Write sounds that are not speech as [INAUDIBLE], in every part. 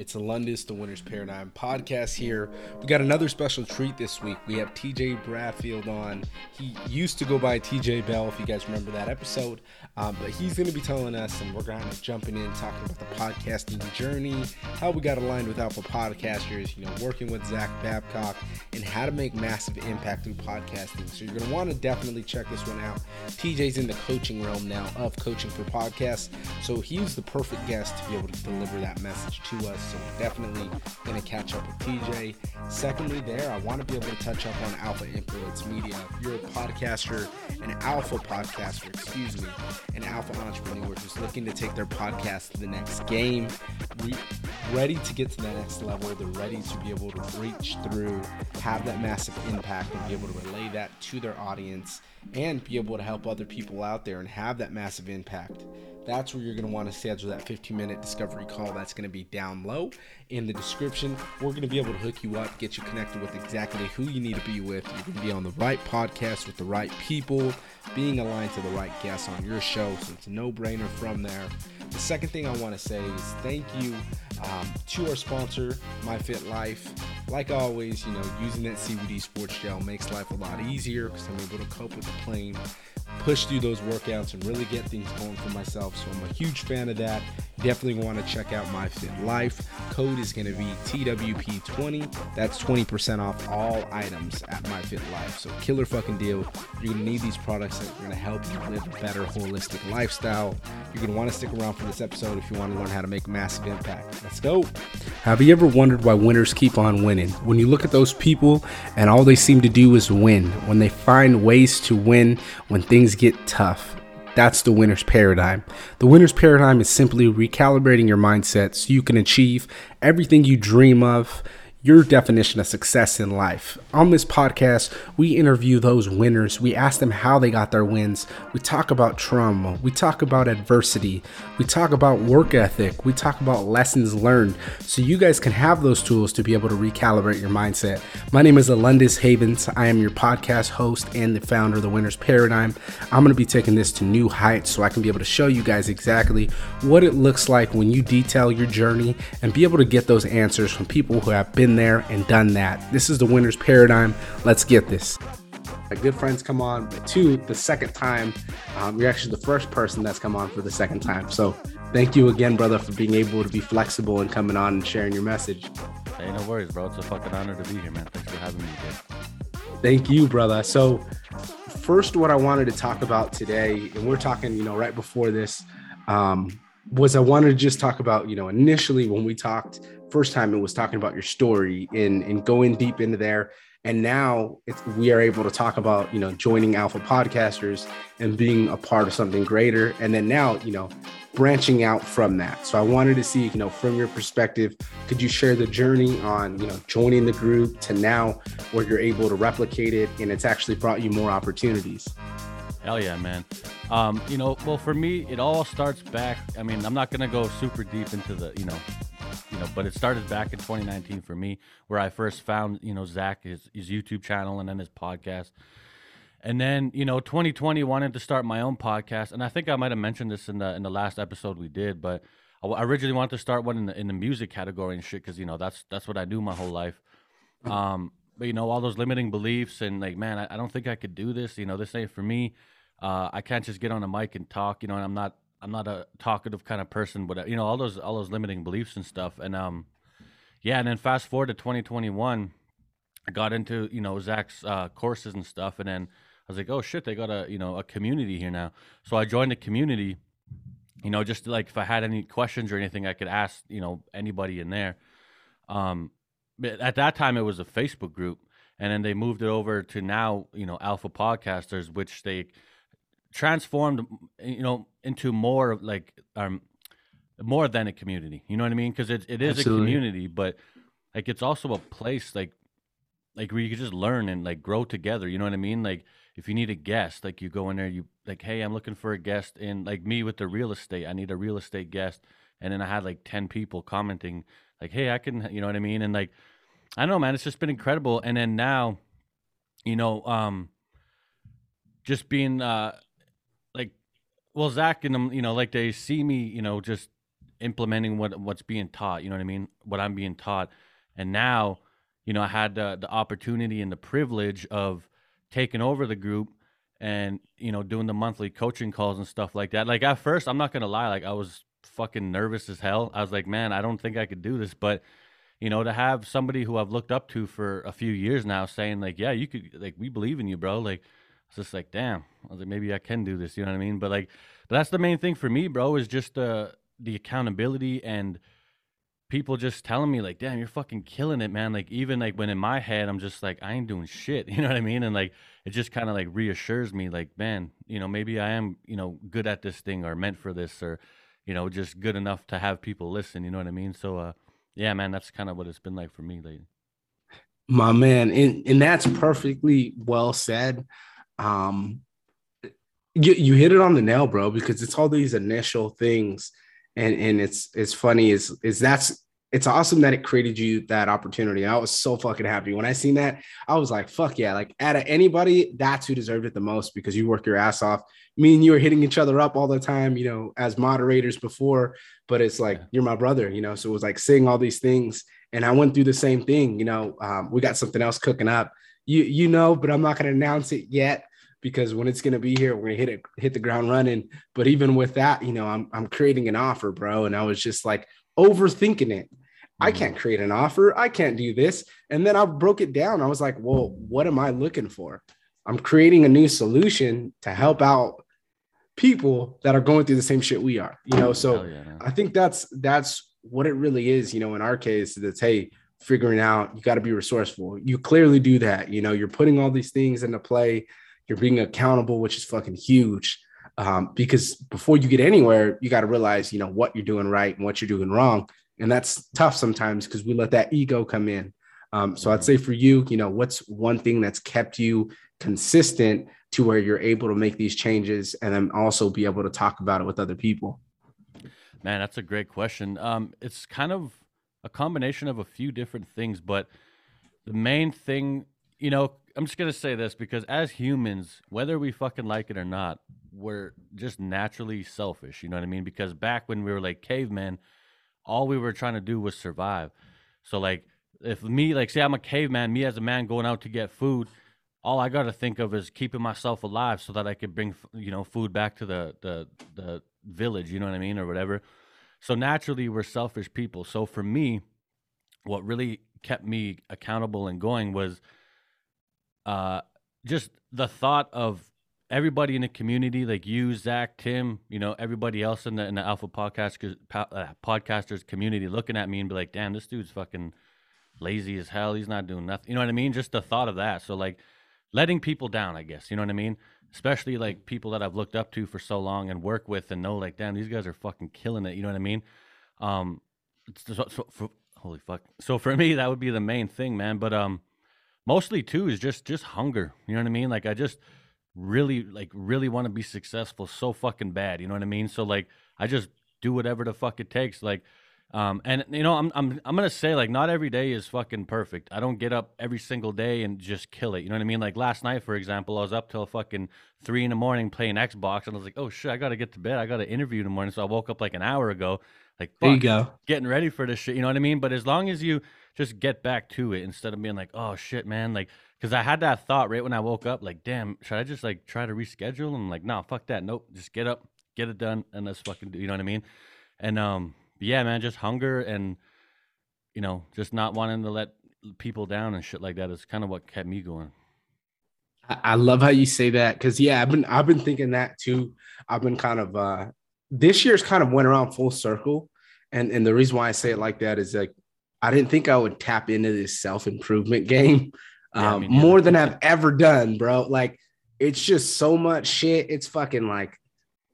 It's Alundis, the Winner's Paradigm podcast here. We got another special treat this week. We have TJ Bradfield on. He used to go by TJ Bell, if you guys remember that episode. Um, but he's going to be telling us, and we're going to jumping in, talking about the podcasting journey, how we got aligned with Alpha Podcasters, you know, working with Zach Babcock, and how to make massive impact through podcasting. So you're going to want to definitely check this one out. TJ's in the coaching realm now of coaching for podcasts. So he's the perfect guest to be able to deliver that message to us. So we're definitely going to catch up with TJ. Secondly, there, I want to be able to touch up on Alpha Influence Media. If you're a podcaster, an alpha podcaster, excuse me, an alpha entrepreneur who's looking to take their podcast to the next game, re- ready to get to the next level, they're ready to be able to reach through, have that massive impact, and be able to relay that to their audience and be able to help other people out there and have that massive impact that's where you're going to want to schedule that 15 minute discovery call. That's going to be down low in the description. We're going to be able to hook you up, get you connected with exactly who you need to be with. Going to be on the right podcast with the right people, being aligned to the right guests on your show. So it's a no brainer from there. The second thing I want to say is thank you um, to our sponsor, MyFit Life. Like always, you know, using that CBD sports gel makes life a lot easier because I'm able to cope with the plane push through those workouts and really get things going for myself. So I'm a huge fan of that. Definitely want to check out My Fit Life. Code is going to be TWP20. That's 20% off all items at My Fit Life. So killer fucking deal. You're going to need these products that are going to help you live a better holistic lifestyle. You're going to want to stick around for this episode if you want to learn how to make massive impact. Let's go. Have you ever wondered why winners keep on winning? When you look at those people and all they seem to do is win, when they find ways to win when things get tough, that's the winner's paradigm. The winner's paradigm is simply recalibrating your mindset so you can achieve everything you dream of your definition of success in life. On this podcast, we interview those winners. We ask them how they got their wins. We talk about trauma. We talk about adversity. We talk about work ethic. We talk about lessons learned so you guys can have those tools to be able to recalibrate your mindset. My name is Alundis Havens. I am your podcast host and the founder of the Winner's Paradigm. I'm going to be taking this to new heights so I can be able to show you guys exactly what it looks like when you detail your journey and be able to get those answers from people who have been been there and done that. This is the winner's paradigm. Let's get this. My good friends come on, but two, the second time, um, you're actually the first person that's come on for the second time. So thank you again, brother, for being able to be flexible and coming on and sharing your message. Hey, no worries, bro. It's a fucking honor to be here, man. Thanks for having me here. Thank you, brother. So, first, what I wanted to talk about today, and we're talking, you know, right before this, um, was I wanted to just talk about, you know, initially when we talked first time it was talking about your story and, and going deep into there. And now we are able to talk about, you know, joining Alpha Podcasters and being a part of something greater. And then now, you know, branching out from that. So I wanted to see, you know, from your perspective, could you share the journey on, you know, joining the group to now where you're able to replicate it and it's actually brought you more opportunities? Hell yeah, man. Um, you know, well, for me, it all starts back. I mean, I'm not gonna go super deep into the, you know, you know, but it started back in 2019 for me, where I first found, you know, Zach his his YouTube channel and then his podcast, and then you know, 2020 wanted to start my own podcast, and I think I might have mentioned this in the in the last episode we did, but I originally wanted to start one in the in the music category and shit, because you know that's that's what I do my whole life. Um, but you know all those limiting beliefs and like man I, I, don't think i could do this you know this ain't for me. Uh, i can't just get on a mic and talk you know and i'm not i'm not a talkative kind of person but you know all those all those limiting beliefs and stuff and um yeah and then fast forward to 2021 i got into you know zach's uh, courses and stuff and then i was like oh shit they got a you know a community here now. So i joined the community you know just like if i had any questions or anything i could ask you know anybody in there. Um at that time it was a Facebook group, and then they moved it over to now you know Alpha Podcasters, which they transformed you know into more of like um more than a community. You know what I mean? Because it it is Absolutely. a community, but like it's also a place like like where you can just learn and like grow together. You know what I mean? Like if you need a guest, like you go in there, you like, hey, I'm looking for a guest in like me with the real estate. I need a real estate guest, and then I had like ten people commenting like, hey, I can, you know what I mean? And like I don't know, man. It's just been incredible. And then now, you know, um, just being uh, well, Zach and them, you know, like they see me, you know, just implementing what what's being taught. You know what I mean? What I'm being taught, and now, you know, I had the the opportunity and the privilege of taking over the group and you know doing the monthly coaching calls and stuff like that. Like at first, I'm not gonna lie, like I was fucking nervous as hell. I was like, man, I don't think I could do this, but you know, to have somebody who I've looked up to for a few years now saying like, yeah, you could, like, we believe in you, bro. Like, it's just like, damn. I was like, maybe I can do this. You know what I mean? But like, but that's the main thing for me, bro, is just the the accountability and people just telling me like, damn, you're fucking killing it, man. Like even like when in my head, I'm just like, I ain't doing shit. [LAUGHS] You know what I mean? And like, it just kind of like reassures me, like, man, you know, maybe I am, you know, good at this thing or meant for this or, you know, just good enough to have people listen. You know what I mean? So, uh, yeah, man, that's kind of what it's been like for me lately. My man, and and that's perfectly well said. Um, you you hit it on the nail, bro, because it's all these initial things, and and it's it's funny is is that's it's awesome that it created you that opportunity. I was so fucking happy when I seen that. I was like, fuck yeah! Like out of anybody, that's who deserved it the most because you work your ass off. Me and you are hitting each other up all the time, you know, as moderators before. But it's like yeah. you're my brother, you know. So it was like saying all these things, and I went through the same thing. You know, um, we got something else cooking up. You you know, but I'm not gonna announce it yet because when it's going to be here, we're going to hit it, hit the ground running. But even with that, you know, I'm, I'm creating an offer, bro. And I was just like overthinking it. Mm-hmm. I can't create an offer. I can't do this. And then I broke it down. I was like, well, what am I looking for? I'm creating a new solution to help out people that are going through the same shit we are, you know? So yeah, I think that's, that's what it really is, you know, in our case, that's, Hey, figuring out, you got to be resourceful. You clearly do that. You know, you're putting all these things into play you're being accountable, which is fucking huge. Um, because before you get anywhere, you got to realize, you know, what you're doing right and what you're doing wrong. And that's tough sometimes because we let that ego come in. Um, so I'd say for you, you know, what's one thing that's kept you consistent to where you're able to make these changes and then also be able to talk about it with other people? Man, that's a great question. Um, it's kind of a combination of a few different things, but the main thing, you know, I'm just gonna say this because as humans, whether we fucking like it or not, we're just naturally selfish. You know what I mean? Because back when we were like cavemen, all we were trying to do was survive. So like, if me, like, say I'm a caveman, me as a man going out to get food, all I got to think of is keeping myself alive so that I could bring, you know, food back to the the the village. You know what I mean, or whatever. So naturally, we're selfish people. So for me, what really kept me accountable and going was uh, just the thought of everybody in the community, like you, Zach, Tim, you know, everybody else in the in the Alpha Podcast uh, podcasters community, looking at me and be like, "Damn, this dude's fucking lazy as hell. He's not doing nothing." You know what I mean? Just the thought of that. So like, letting people down, I guess. You know what I mean? Especially like people that I've looked up to for so long and work with and know, like, damn, these guys are fucking killing it. You know what I mean? Um, so, so for, holy fuck. So for me, that would be the main thing, man. But um mostly too is just just hunger. You know what I mean? Like I just really like really want to be successful so fucking bad. You know what I mean? So like I just do whatever the fuck it takes. Like um, and you know, I'm I'm I'm gonna say like not every day is fucking perfect. I don't get up every single day and just kill it. You know what I mean? Like last night, for example, I was up till fucking three in the morning playing Xbox, and I was like, oh shit, I gotta get to bed. I got an interview in the morning, so I woke up like an hour ago. Like, fuck, there you go, getting ready for this shit. You know what I mean? But as long as you just get back to it instead of being like, oh shit, man, like. Because I had that thought right when I woke up, like, damn, should I just like try to reschedule? And like, no, nah, fuck that. Nope, just get up, get it done, and let's fucking do. You know what I mean? And um, yeah, man, just hunger and you know, just not wanting to let people down and shit like that is kind of what kept me going. I love how you say that because yeah, I've been I've been thinking that too. I've been kind of uh this year's kind of went around full circle. And and the reason why I say it like that is like I didn't think I would tap into this self-improvement game yeah, um, more than I've ever done, bro. Like it's just so much shit. It's fucking like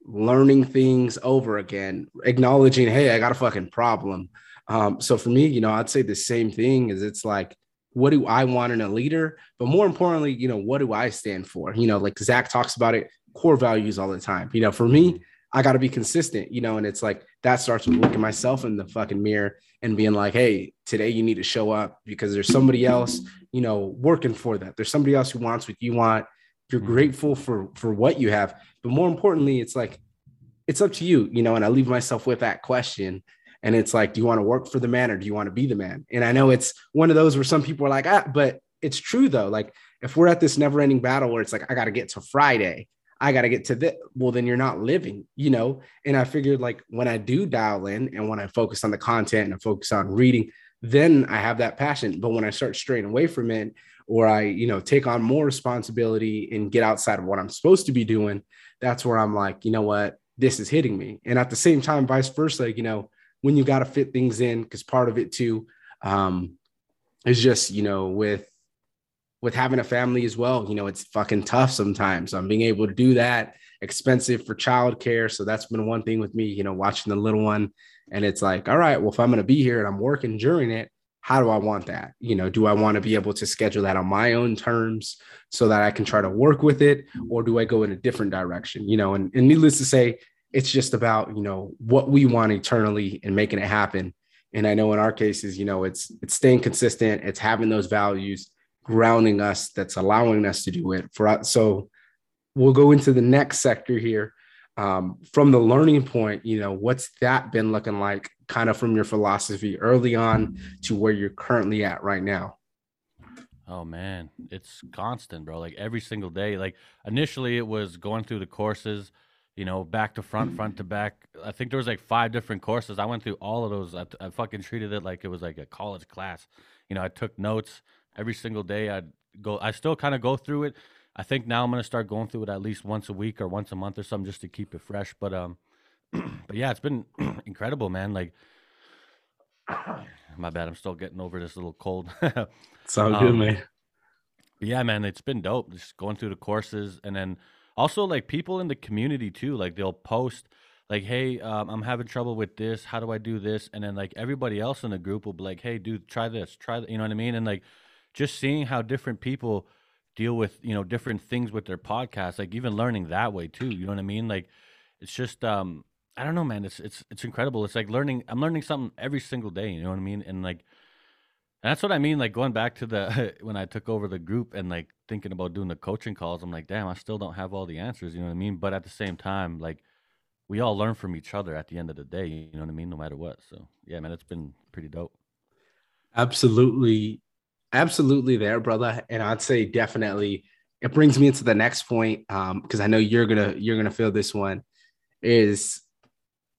learning things over again, acknowledging, hey, I got a fucking problem. Um, so for me, you know, I'd say the same thing is it's like, what do I want in a leader? But more importantly, you know, what do I stand for? You know, like Zach talks about it, core values all the time. You know, for me, I got to be consistent, you know, and it's like that starts with looking myself in the fucking mirror and being like, hey, today you need to show up because there's somebody else, you know, working for that. There's somebody else who wants what you want. You're mm-hmm. grateful for for what you have, but more importantly, it's like it's up to you, you know. And I leave myself with that question: And it's like, do you want to work for the man or do you want to be the man? And I know it's one of those where some people are like, ah, but it's true though. Like if we're at this never ending battle where it's like, I got to get to Friday, I got to get to this, well, then you're not living, you know? And I figured like when I do dial in and when I focus on the content and I focus on reading, then I have that passion. But when I start straying away from it, or I, you know, take on more responsibility and get outside of what I'm supposed to be doing, that's where I'm like, you know what, this is hitting me. And at the same time, vice versa, like, you know, when you got to fit things in, because part of it too um, is just, you know, with with having a family as well, you know, it's fucking tough sometimes. I'm being able to do that, expensive for childcare. So that's been one thing with me, you know, watching the little one. And it's like, all right, well, if I'm going to be here and I'm working during it, how do I want that? You know, do I want to be able to schedule that on my own terms so that I can try to work with it? Or do I go in a different direction? You know, and, and needless to say, it's just about, you know, what we want eternally and making it happen. And I know in our cases, you know, it's it's staying consistent, it's having those values grounding us that's allowing us to do it for us. So we'll go into the next sector here. Um, from the learning point, you know, what's that been looking like kind of from your philosophy early on to where you're currently at right now? Oh man, it's constant, bro. Like every single day. Like initially it was going through the courses, you know, back to front, front to back. I think there was like five different courses. I went through all of those. I, I fucking treated it like it was like a college class. You know, I took notes every single day. I'd go. I still kind of go through it. I think now I'm gonna start going through it at least once a week or once a month or something just to keep it fresh. But um, [CLEARS THROAT] but yeah, it's been [CLEARS THROAT] incredible, man. Like, [COUGHS] my bad. I'm still getting over this little cold. [LAUGHS] it's all good, um, man. Yeah, man. It's been dope. Just going through the courses and then also like people in the community too. Like they'll post like, "Hey, um, I'm having trouble with this. How do I do this?" And then like everybody else in the group will be like, "Hey, dude, try this. Try that." You know what I mean? And like just seeing how different people deal with you know different things with their podcast like even learning that way too you know what i mean? Like it's just um i don't know man it's it's it's incredible. It's like learning i'm learning something every single day you know what i mean? And like and that's what i mean like going back to the [LAUGHS] when i took over the group and like thinking about doing the coaching calls i'm like damn i still don't have all the answers you know what i mean? But at the same time like we all learn from each other at the end of the day you know what i mean? No matter what so yeah man it's been pretty dope. Absolutely absolutely there, brother. And I'd say definitely it brings me into the next point because um, I know you're gonna you're gonna feel this one is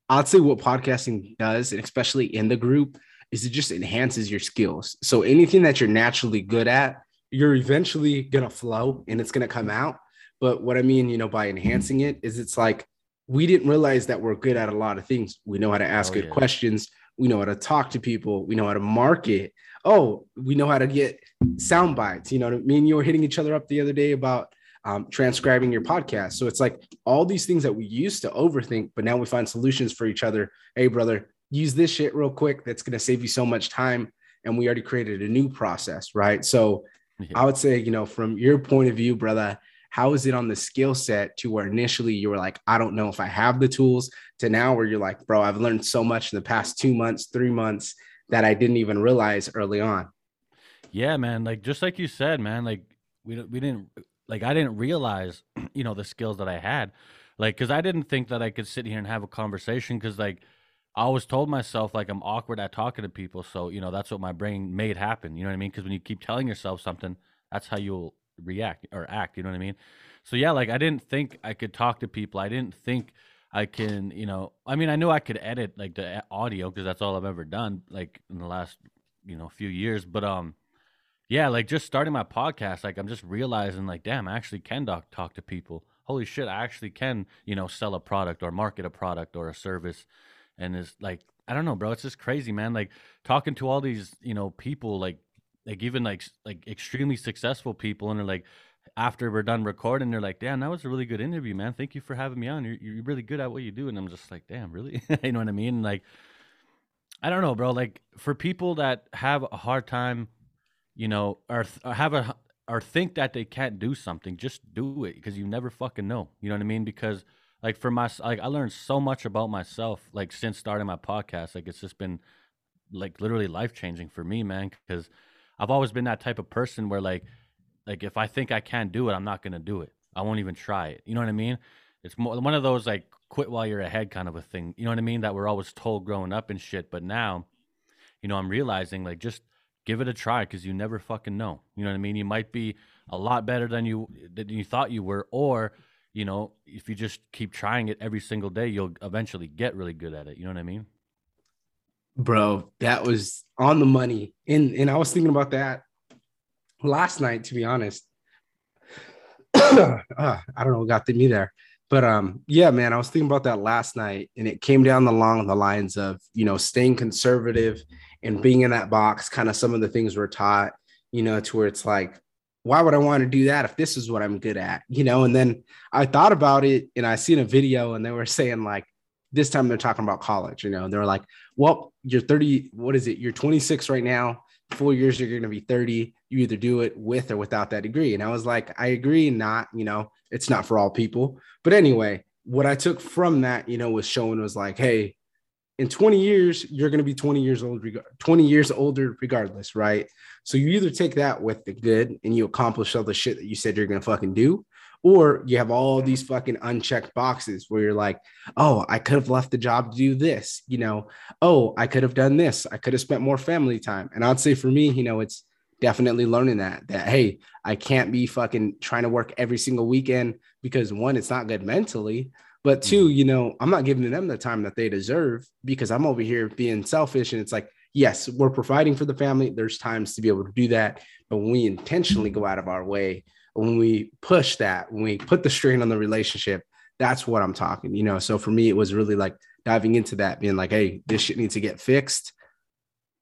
I'd say what podcasting does, and especially in the group, is it just enhances your skills. So anything that you're naturally good at, you're eventually gonna flow and it's gonna come out. But what I mean, you know, by enhancing it is it's like we didn't realize that we're good at a lot of things. We know how to ask oh, good yeah. questions. We know how to talk to people. We know how to market oh, we know how to get sound bites. You know, me and you were hitting each other up the other day about um, transcribing your podcast. So it's like all these things that we used to overthink, but now we find solutions for each other. Hey, brother, use this shit real quick. That's going to save you so much time. And we already created a new process, right? So yeah. I would say, you know, from your point of view, brother, how is it on the skill set to where initially you were like, I don't know if I have the tools to now where you're like, bro, I've learned so much in the past two months, three months that I didn't even realize early on. Yeah, man. Like just like you said, man. Like we we didn't like I didn't realize, [CLEARS THROAT] you know, the skills that I had. Like, cause I didn't think that I could sit here and have a conversation. Cause like I always told myself like I'm awkward at talking to people. So you know that's what my brain made happen. You know what I mean? Because when you keep telling yourself something, that's how you'll react or act. You know what I mean? So yeah, like I didn't think I could talk to people. I didn't think I can, you know, I mean, I knew I could edit like the audio because that's all I've ever done, like in the last, you know, few years. But um, yeah, like just starting my podcast, like I'm just realizing, like, damn, I actually can talk talk to people. Holy shit, I actually can, you know, sell a product or market a product or a service, and it's like I don't know, bro. It's just crazy, man. Like talking to all these, you know, people, like like even like like extremely successful people, and they're like, after we're done recording, they're like, "Damn, that was a really good interview, man. Thank you for having me on. You're you're really good at what you do." And I'm just like, "Damn, really?" [LAUGHS] you know what I mean? Like, I don't know, bro. Like for people that have a hard time, you know, or, or have a or think that they can't do something, just do it because you never fucking know. You know what I mean? Because like for my like I learned so much about myself like since starting my podcast. Like it's just been like literally life changing for me, man. Because I've always been that type of person where like like if I think I can't do it, I'm not gonna do it. I won't even try it. You know what I mean? It's more one of those like quit while you're ahead kind of a thing. You know what I mean? That we're always told growing up and shit. But now, you know, I'm realizing like just give it a try because you never fucking know. You know what I mean? You might be a lot better than you than you thought you were, or you know, if you just keep trying it every single day, you'll eventually get really good at it. You know what I mean? Bro, that was on the money. And and I was thinking about that last night, to be honest. uh, [CLEARS THROAT] I don't know what got to me there. But um, yeah, man, I was thinking about that last night, and it came down along the lines of you know staying conservative and being in that box. Kind of some of the things we're taught, you know, to where it's like, why would I want to do that if this is what I'm good at, you know? And then I thought about it, and I seen a video, and they were saying like, this time they're talking about college, you know, and they're like, well, you're 30, what is it? You're 26 right now. Four years, you're going to be 30. You either do it with or without that degree. And I was like, I agree, not, you know, it's not for all people. But anyway, what I took from that, you know, was showing was like, hey, in 20 years, you're going to be 20 years old, 20 years older, regardless, right? So you either take that with the good and you accomplish all the shit that you said you're going to fucking do, or you have all these fucking unchecked boxes where you're like, oh, I could have left the job to do this, you know, oh, I could have done this, I could have spent more family time. And I'd say for me, you know, it's definitely learning that that hey i can't be fucking trying to work every single weekend because one it's not good mentally but two mm-hmm. you know i'm not giving them the time that they deserve because i'm over here being selfish and it's like yes we're providing for the family there's times to be able to do that but when we intentionally go out of our way when we push that when we put the strain on the relationship that's what i'm talking you know so for me it was really like diving into that being like hey this shit needs to get fixed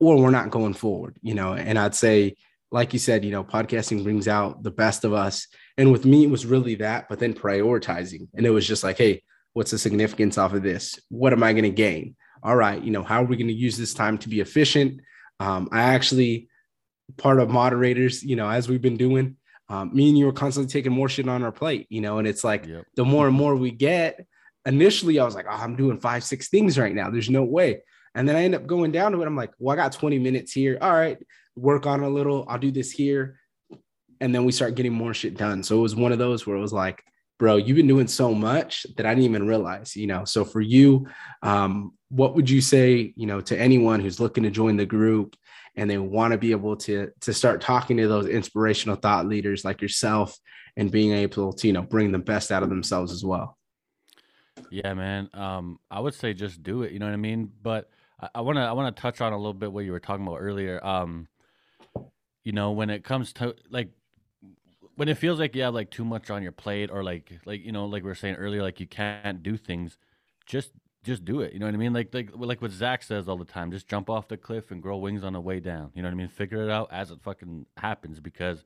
or we're not going forward, you know. And I'd say, like you said, you know, podcasting brings out the best of us. And with me, it was really that, but then prioritizing. And it was just like, hey, what's the significance off of this? What am I going to gain? All right, you know, how are we going to use this time to be efficient? Um, I actually, part of moderators, you know, as we've been doing, um, me and you were constantly taking more shit on our plate, you know, and it's like yep. the more and more we get, initially I was like, oh, I'm doing five, six things right now. There's no way. And then I end up going down to it. I'm like, well, I got 20 minutes here. All right, work on a little. I'll do this here. And then we start getting more shit done. So it was one of those where it was like, bro, you've been doing so much that I didn't even realize, you know. So for you, um, what would you say, you know, to anyone who's looking to join the group and they want to be able to to start talking to those inspirational thought leaders like yourself and being able to, you know, bring the best out of themselves as well? Yeah, man. Um, I would say just do it. You know what I mean? But I want to I want to touch on a little bit what you were talking about earlier. Um, you know, when it comes to like when it feels like you have like too much on your plate or like like you know like we were saying earlier like you can't do things just just do it you know what i mean like like like what zach says all the time just jump off the cliff and grow wings on the way down you know what i mean figure it out as it fucking happens because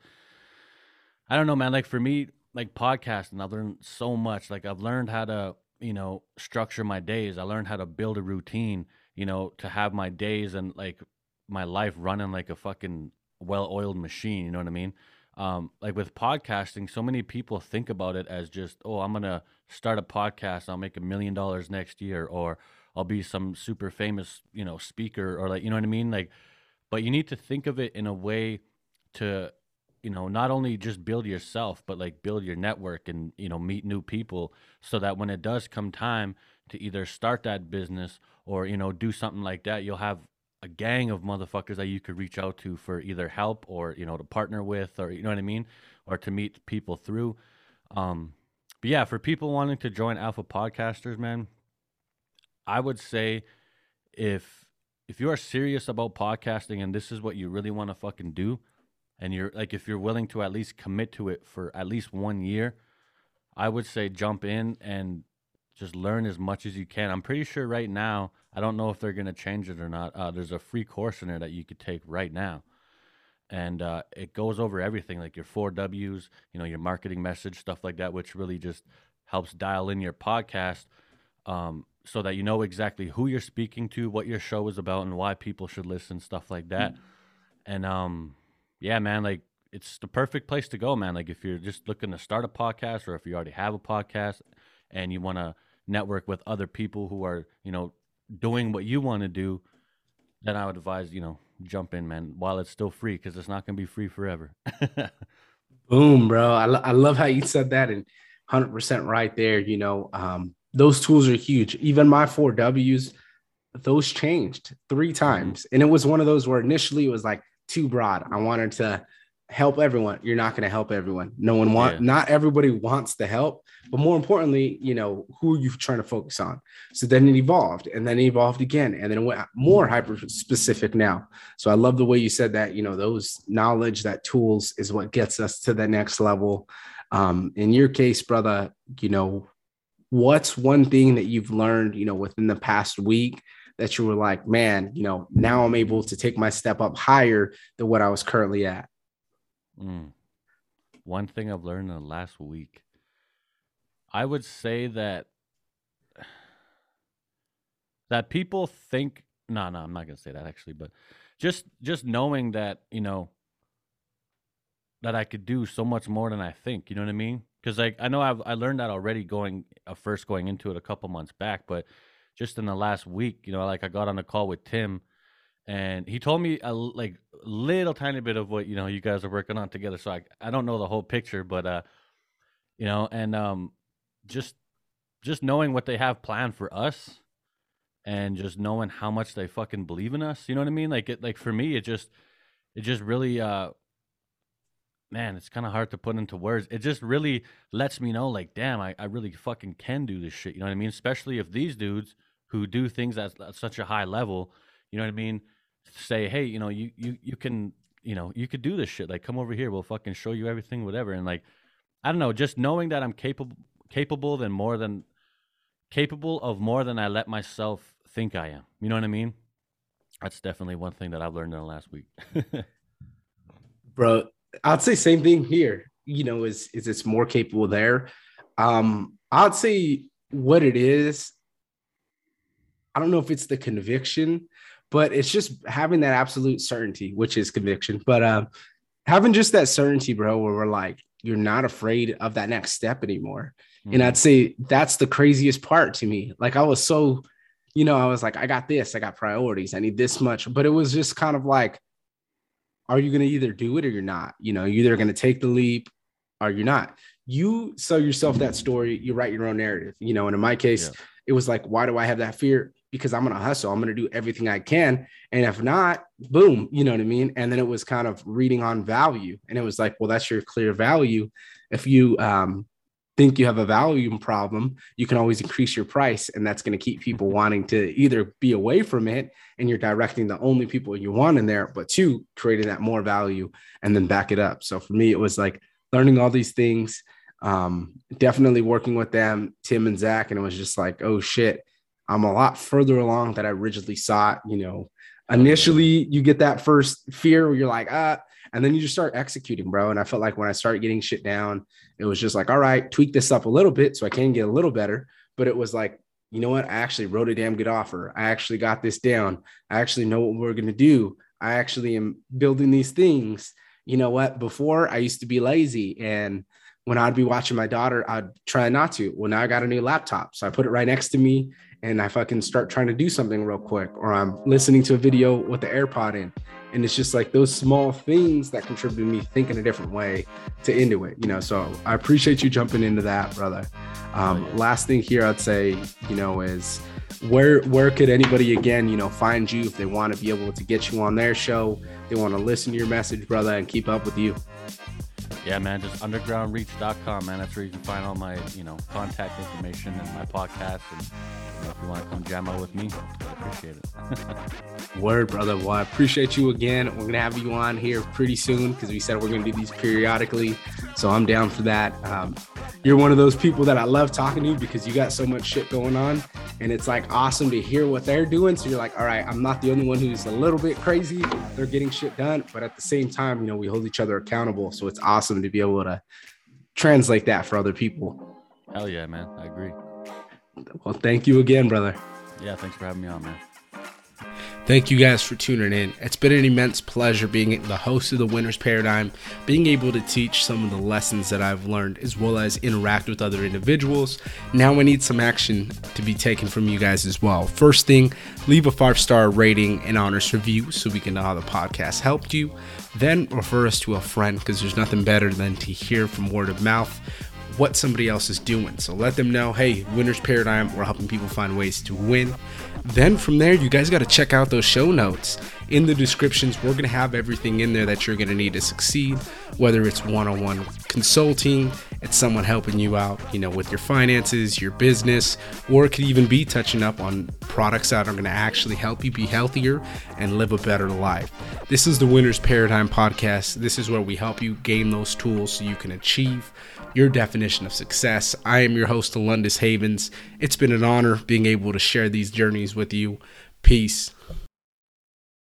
i don't know man like for me like podcasting i've learned so much like i've learned how to you know structure my days i learned how to build a routine you know, to have my days and like my life running like a fucking well-oiled machine. You know what I mean? Um, like with podcasting, so many people think about it as just, oh, I'm gonna start a podcast, I'll make a million dollars next year, or I'll be some super famous, you know, speaker, or like, you know what I mean? Like, but you need to think of it in a way to, you know, not only just build yourself, but like build your network and you know meet new people, so that when it does come time to either start that business or you know do something like that you'll have a gang of motherfuckers that you could reach out to for either help or you know to partner with or you know what i mean? Or to meet people through. Um but yeah for people wanting to join alpha podcasters man i would say if if you are serious about podcasting and this is what you really want to fucking do and you're like if you're willing to at least commit to it for at least one year i would say jump in and just learn as much as you can. I'm pretty sure right now, I don't know if they're going to change it or not. Uh, there's a free course in there that you could take right now. And uh, it goes over everything like your four W's, you know, your marketing message, stuff like that, which really just helps dial in your podcast um, so that you know exactly who you're speaking to, what your show is about, and why people should listen, stuff like that. Mm-hmm. And um, yeah, man, like it's the perfect place to go, man. Like if you're just looking to start a podcast or if you already have a podcast and you want to network with other people who are you know doing what you want to do then i would advise you know jump in man while it's still free because it's not going to be free forever [LAUGHS] boom bro I, lo- I love how you said that and 100% right there you know um, those tools are huge. Even my four W's, those changed three times. And it was one of those where initially it was like too broad. I wanted to help everyone. You're not going to help everyone. No one want, yeah. not everybody wants the help, but more importantly, you know, who are you trying to focus on? So then it evolved and then it evolved again. And then it went more hyper specific now. So I love the way you said that, you know, those knowledge, that tools is what gets us to the next level. Um, in your case, brother, you know, what's one thing that you've learned, you know, within the past week that you were like, man, you know, now I'm able to take my step up higher than what I was currently at? Mm. One thing I've learned in the last week, I would say that [SIGHS] that people think no no i'm not going to say that actually but just just knowing that you know that i could do so much more than i think you know what i mean because like i know I've, i learned that already going uh, first going into it a couple months back but just in the last week you know like i got on a call with tim and he told me a like little tiny bit of what you know you guys are working on together. So i, I don't know the whole picture but uh you know and um just just knowing what they have planned for us and just knowing how much they fucking believe in us you know what i mean? Like it like for me it just it just really uh man it's kind of hard to put into words. It just really lets me know like damn I, I really fucking can do this shit you know what i mean? Especially if these dudes who do things at, at such a high level you know what i mean say hey you know you you you can you know you could do this shit like come over here we'll fucking show you everything whatever and like i don't know just knowing that i'm capable capable than more than capable of more than I let myself think I am. You know what I mean? That's definitely one thing that I've learned in the last week. [LAUGHS] Bro, I'd say same thing here. You know, is is it's more capable there. Um, I'd say what it is. I don't know if it's the conviction, but it's just having that absolute certainty, which is conviction. But um, having just that certainty, bro, where we're like, you're not afraid of that next step anymore. Mm-hmm. And I'd say that's the craziest part to me. Like I was so, you know, I was like, I got this, I got priorities, I need this much. But it was just kind of like, are you going to either do it or you're not? You know, you're either going to take the leap or you're not. You sell yourself that story, you write your own narrative, you know. And in my case, yeah. it was like, why do I have that fear? Because I'm going to hustle, I'm going to do everything I can. And if not, boom, you know what I mean? And then it was kind of reading on value. And it was like, well, that's your clear value. If you, um, think you have a volume problem, you can always increase your price. And that's going to keep people wanting to either be away from it and you're directing the only people you want in there, but two, creating that more value and then back it up. So for me, it was like learning all these things, um, definitely working with them, Tim and Zach. And it was just like, oh shit, I'm a lot further along than I originally it. You know, initially you get that first fear where you're like, ah, and then you just start executing, bro. And I felt like when I started getting shit down, it was just like, all right, tweak this up a little bit so I can get a little better. But it was like, you know what? I actually wrote a damn good offer. I actually got this down. I actually know what we're going to do. I actually am building these things. You know what? Before I used to be lazy and when I'd be watching my daughter, I'd try not to. Well, now I got a new laptop. So I put it right next to me and I fucking start trying to do something real quick, or I'm listening to a video with the AirPod in. And it's just like those small things that contribute to me thinking a different way to into it, you know. So I appreciate you jumping into that, brother. Um, oh, last thing here I'd say, you know, is where where could anybody again, you know, find you if they want to be able to get you on their show, they want to listen to your message, brother, and keep up with you. Yeah, man, just undergroundreach.com, man. That's where you can find all my, you know, contact information and my podcast. And if you want to come jam out with me, I appreciate it. [LAUGHS] Word, brother. Well, I appreciate you again. We're gonna have you on here pretty soon because we said we're gonna do these periodically. So I'm down for that. Um, you're one of those people that I love talking to because you got so much shit going on. And it's like awesome to hear what they're doing. So you're like, all right, I'm not the only one who's a little bit crazy. They're getting shit done. But at the same time, you know, we hold each other accountable. So it's awesome to be able to translate that for other people. Hell yeah, man. I agree. Well, thank you again, brother. Yeah, thanks for having me on, man. Thank you guys for tuning in. It's been an immense pleasure being the host of the Winner's Paradigm, being able to teach some of the lessons that I've learned, as well as interact with other individuals. Now I need some action to be taken from you guys as well. First thing, leave a five star rating and honest review so we can know how the podcast helped you. Then refer us to a friend because there's nothing better than to hear from word of mouth what somebody else is doing. So let them know, hey, Winner's Paradigm, we're helping people find ways to win. Then from there, you guys got to check out those show notes. In the descriptions, we're going to have everything in there that you're going to need to succeed, whether it's one on one consulting, it's someone helping you out, you know, with your finances, your business, or it could even be touching up on products that are going to actually help you be healthier and live a better life. This is the Winner's Paradigm podcast. This is where we help you gain those tools so you can achieve your definition of success. I am your host, Alundis Havens. It's been an honor being able to share these journeys with you. Peace.